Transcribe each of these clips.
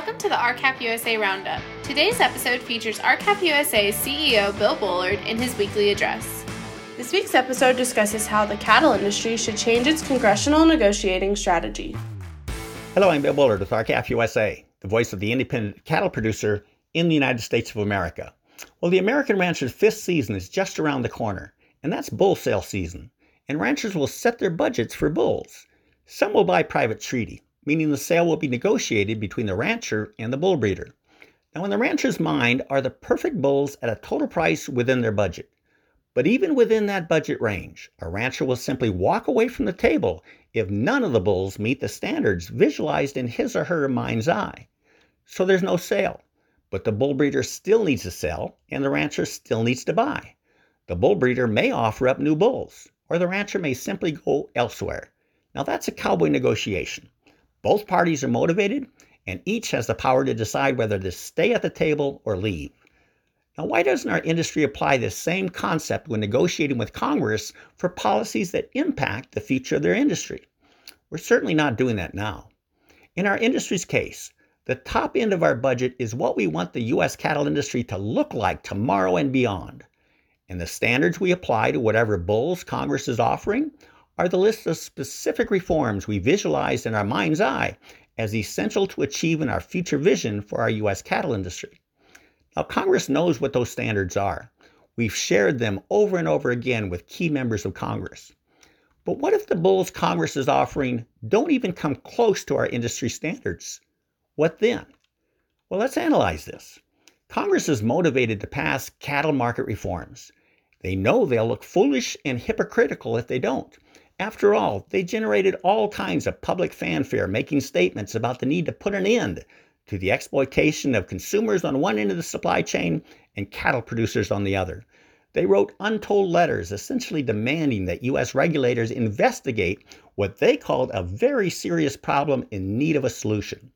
Welcome to the R-CALF USA Roundup. Today's episode features R-CALF USA's CEO Bill Bullard in his weekly address. This week's episode discusses how the cattle industry should change its congressional negotiating strategy. Hello, I'm Bill Bullard with R-CALF USA, the voice of the independent cattle producer in the United States of America. Well, the American rancher's fifth season is just around the corner, and that's bull sale season. And ranchers will set their budgets for bulls. Some will buy private treaty, meaning the sale will be negotiated between the rancher and the bull breeder. Now, in the rancher's mind are the perfect bulls at a total price within their budget. But even within that budget range, a rancher will simply walk away from the table if none of the bulls meet the standards visualized in his or her mind's eye. So there's no sale. But the bull breeder still needs to sell, and the rancher still needs to buy. The bull breeder may offer up new bulls, or the rancher may simply go elsewhere. Now that's a cowboy negotiation. Both parties are motivated, and each has the power to decide whether to stay at the table or leave. Now, why doesn't our industry apply this same concept when negotiating with Congress for policies that impact the future of their industry? We're certainly not doing that now. In our industry's case, the top end of our budget is what we want the U.S. cattle industry to look like tomorrow and beyond. And the standards we apply to whatever bulls Congress is offering are the list of specific reforms we visualize in our mind's eye as essential to achieving our future vision for our U.S. cattle industry. Now, Congress knows what those standards are. We've shared them over and over again with key members of Congress. But what if the bulls Congress is offering don't even come close to our industry standards? What then? Well, let's analyze this. Congress is motivated to pass cattle market reforms. They know they'll look foolish and hypocritical if they don't. After all, they generated all kinds of public fanfare making statements about the need to put an end to the exploitation of consumers on one end of the supply chain and cattle producers on the other. They wrote untold letters essentially demanding that U.S. regulators investigate what they called a very serious problem in need of a solution.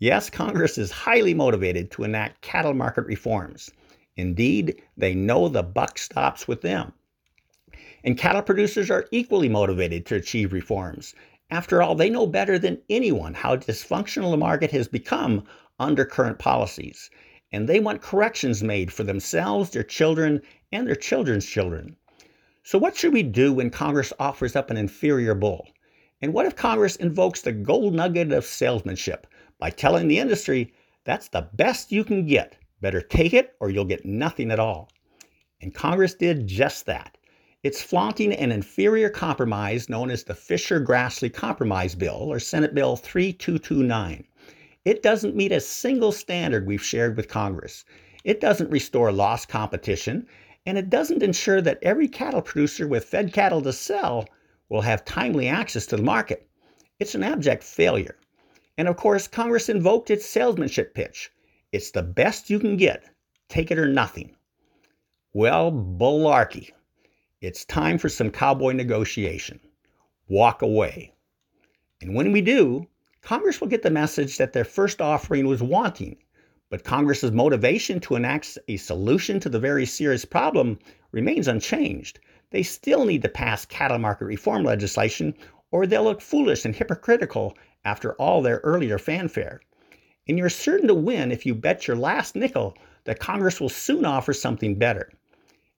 Yes, Congress is highly motivated to enact cattle market reforms. Indeed, they know the buck stops with them. And cattle producers are equally motivated to achieve reforms. After all, they know better than anyone how dysfunctional the market has become under current policies. And they want corrections made for themselves, their children, and their children's children. So, what should we do when Congress offers up an inferior bull? And what if Congress invokes the gold nugget of salesmanship by telling the industry that's the best you can get? Better take it or you'll get nothing at all. And Congress did just that. It's flaunting an inferior compromise known as the Fischer Grassley Compromise Bill, or Senate Bill 3229. It doesn't meet a single standard we've shared with Congress. It doesn't restore lost competition, and it doesn't ensure that every cattle producer with fed cattle to sell will have timely access to the market. It's an abject failure. And of course, Congress invoked its salesmanship pitch it's the best you can get, take it or nothing. Well, bullarky. It's time for some cowboy negotiation. Walk away. And when we do, Congress will get the message that their first offering was wanting, but Congress's motivation to enact a solution to the very serious problem remains unchanged. They still need to pass cattle market reform legislation, or they'll look foolish and hypocritical after all their earlier fanfare. And you're certain to win if you bet your last nickel that Congress will soon offer something better.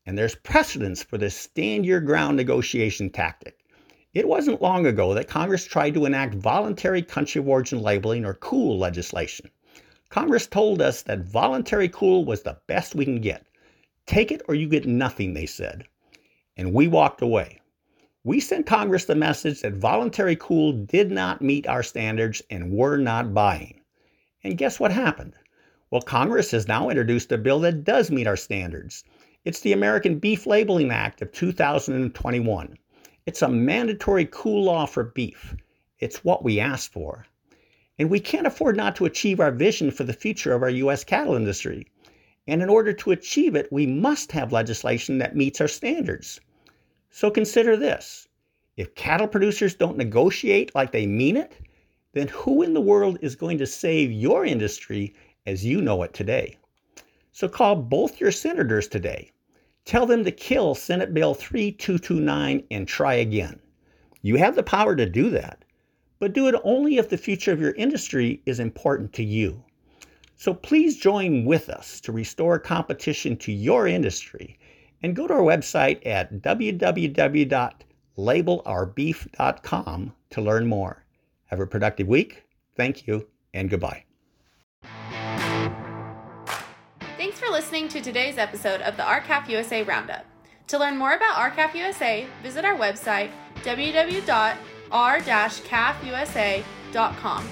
And there's precedence for this stand your ground negotiation tactic. It wasn't long ago that Congress tried to enact voluntary country of origin labeling or COOL legislation. Congress told us that voluntary COOL was the best we can get. Take it or you get nothing, they said. And we walked away. We sent Congress the message that voluntary COOL did not meet our standards and we're not buying. And guess what happened? Well, Congress has now introduced a bill that does meet our standards. It's the American Beef Labeling Act of 2021. It's a mandatory COOL law for beef. It's what we asked for. And we can't afford not to achieve our vision for the future of our U.S. cattle industry. And in order to achieve it, we must have legislation that meets our standards. So consider this if cattle producers don't negotiate like they mean it, then who in the world is going to save your industry as you know it today? So call both your senators today Tell them to kill Senate Bill 3229 and try again. You have the power to do that, but do it only if the future of your industry is important to you. So please join with us to restore competition to your industry and go to our website at www.labelOurBeef.com to learn more. Have a productive week. Thank you and goodbye. For listening to today's episode of the R-CALF USA Roundup. To learn more about R-CALF USA, visit our website www.r-calfusa.com